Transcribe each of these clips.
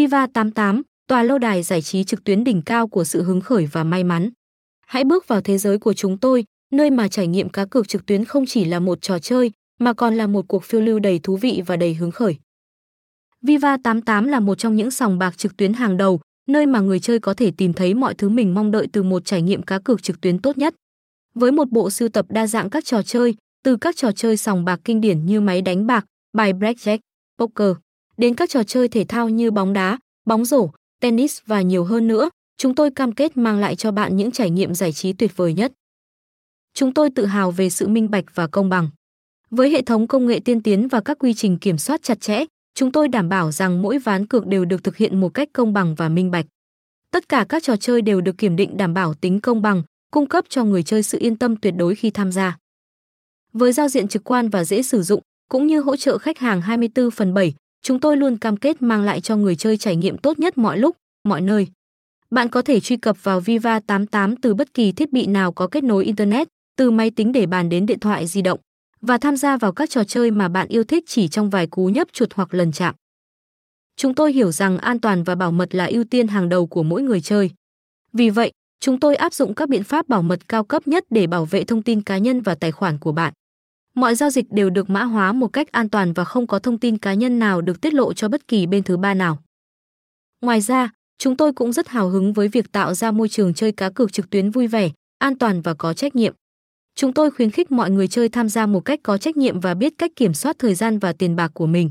Viva 88, tòa lâu đài giải trí trực tuyến đỉnh cao của sự hứng khởi và may mắn. Hãy bước vào thế giới của chúng tôi, nơi mà trải nghiệm cá cược trực tuyến không chỉ là một trò chơi, mà còn là một cuộc phiêu lưu đầy thú vị và đầy hứng khởi. Viva 88 là một trong những sòng bạc trực tuyến hàng đầu, nơi mà người chơi có thể tìm thấy mọi thứ mình mong đợi từ một trải nghiệm cá cược trực tuyến tốt nhất. Với một bộ sưu tập đa dạng các trò chơi, từ các trò chơi sòng bạc kinh điển như máy đánh bạc, bài blackjack, poker, đến các trò chơi thể thao như bóng đá, bóng rổ, tennis và nhiều hơn nữa, chúng tôi cam kết mang lại cho bạn những trải nghiệm giải trí tuyệt vời nhất. Chúng tôi tự hào về sự minh bạch và công bằng. Với hệ thống công nghệ tiên tiến và các quy trình kiểm soát chặt chẽ, chúng tôi đảm bảo rằng mỗi ván cược đều được thực hiện một cách công bằng và minh bạch. Tất cả các trò chơi đều được kiểm định đảm bảo tính công bằng, cung cấp cho người chơi sự yên tâm tuyệt đối khi tham gia. Với giao diện trực quan và dễ sử dụng, cũng như hỗ trợ khách hàng 24 phần 7, chúng tôi luôn cam kết mang lại cho người chơi trải nghiệm tốt nhất mọi lúc, mọi nơi. Bạn có thể truy cập vào Viva 88 từ bất kỳ thiết bị nào có kết nối internet, từ máy tính để bàn đến điện thoại di động và tham gia vào các trò chơi mà bạn yêu thích chỉ trong vài cú nhấp chuột hoặc lần chạm. Chúng tôi hiểu rằng an toàn và bảo mật là ưu tiên hàng đầu của mỗi người chơi. Vì vậy, chúng tôi áp dụng các biện pháp bảo mật cao cấp nhất để bảo vệ thông tin cá nhân và tài khoản của bạn. Mọi giao dịch đều được mã hóa một cách an toàn và không có thông tin cá nhân nào được tiết lộ cho bất kỳ bên thứ ba nào. Ngoài ra, chúng tôi cũng rất hào hứng với việc tạo ra môi trường chơi cá cược trực tuyến vui vẻ, an toàn và có trách nhiệm. Chúng tôi khuyến khích mọi người chơi tham gia một cách có trách nhiệm và biết cách kiểm soát thời gian và tiền bạc của mình.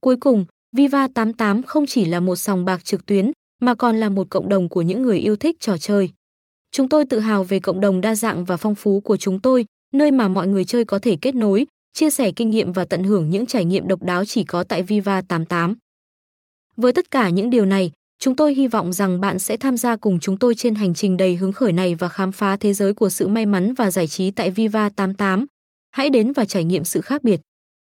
Cuối cùng, Viva 88 không chỉ là một sòng bạc trực tuyến, mà còn là một cộng đồng của những người yêu thích trò chơi. Chúng tôi tự hào về cộng đồng đa dạng và phong phú của chúng tôi, nơi mà mọi người chơi có thể kết nối, chia sẻ kinh nghiệm và tận hưởng những trải nghiệm độc đáo chỉ có tại Viva 88. Với tất cả những điều này, chúng tôi hy vọng rằng bạn sẽ tham gia cùng chúng tôi trên hành trình đầy hứng khởi này và khám phá thế giới của sự may mắn và giải trí tại Viva 88. Hãy đến và trải nghiệm sự khác biệt.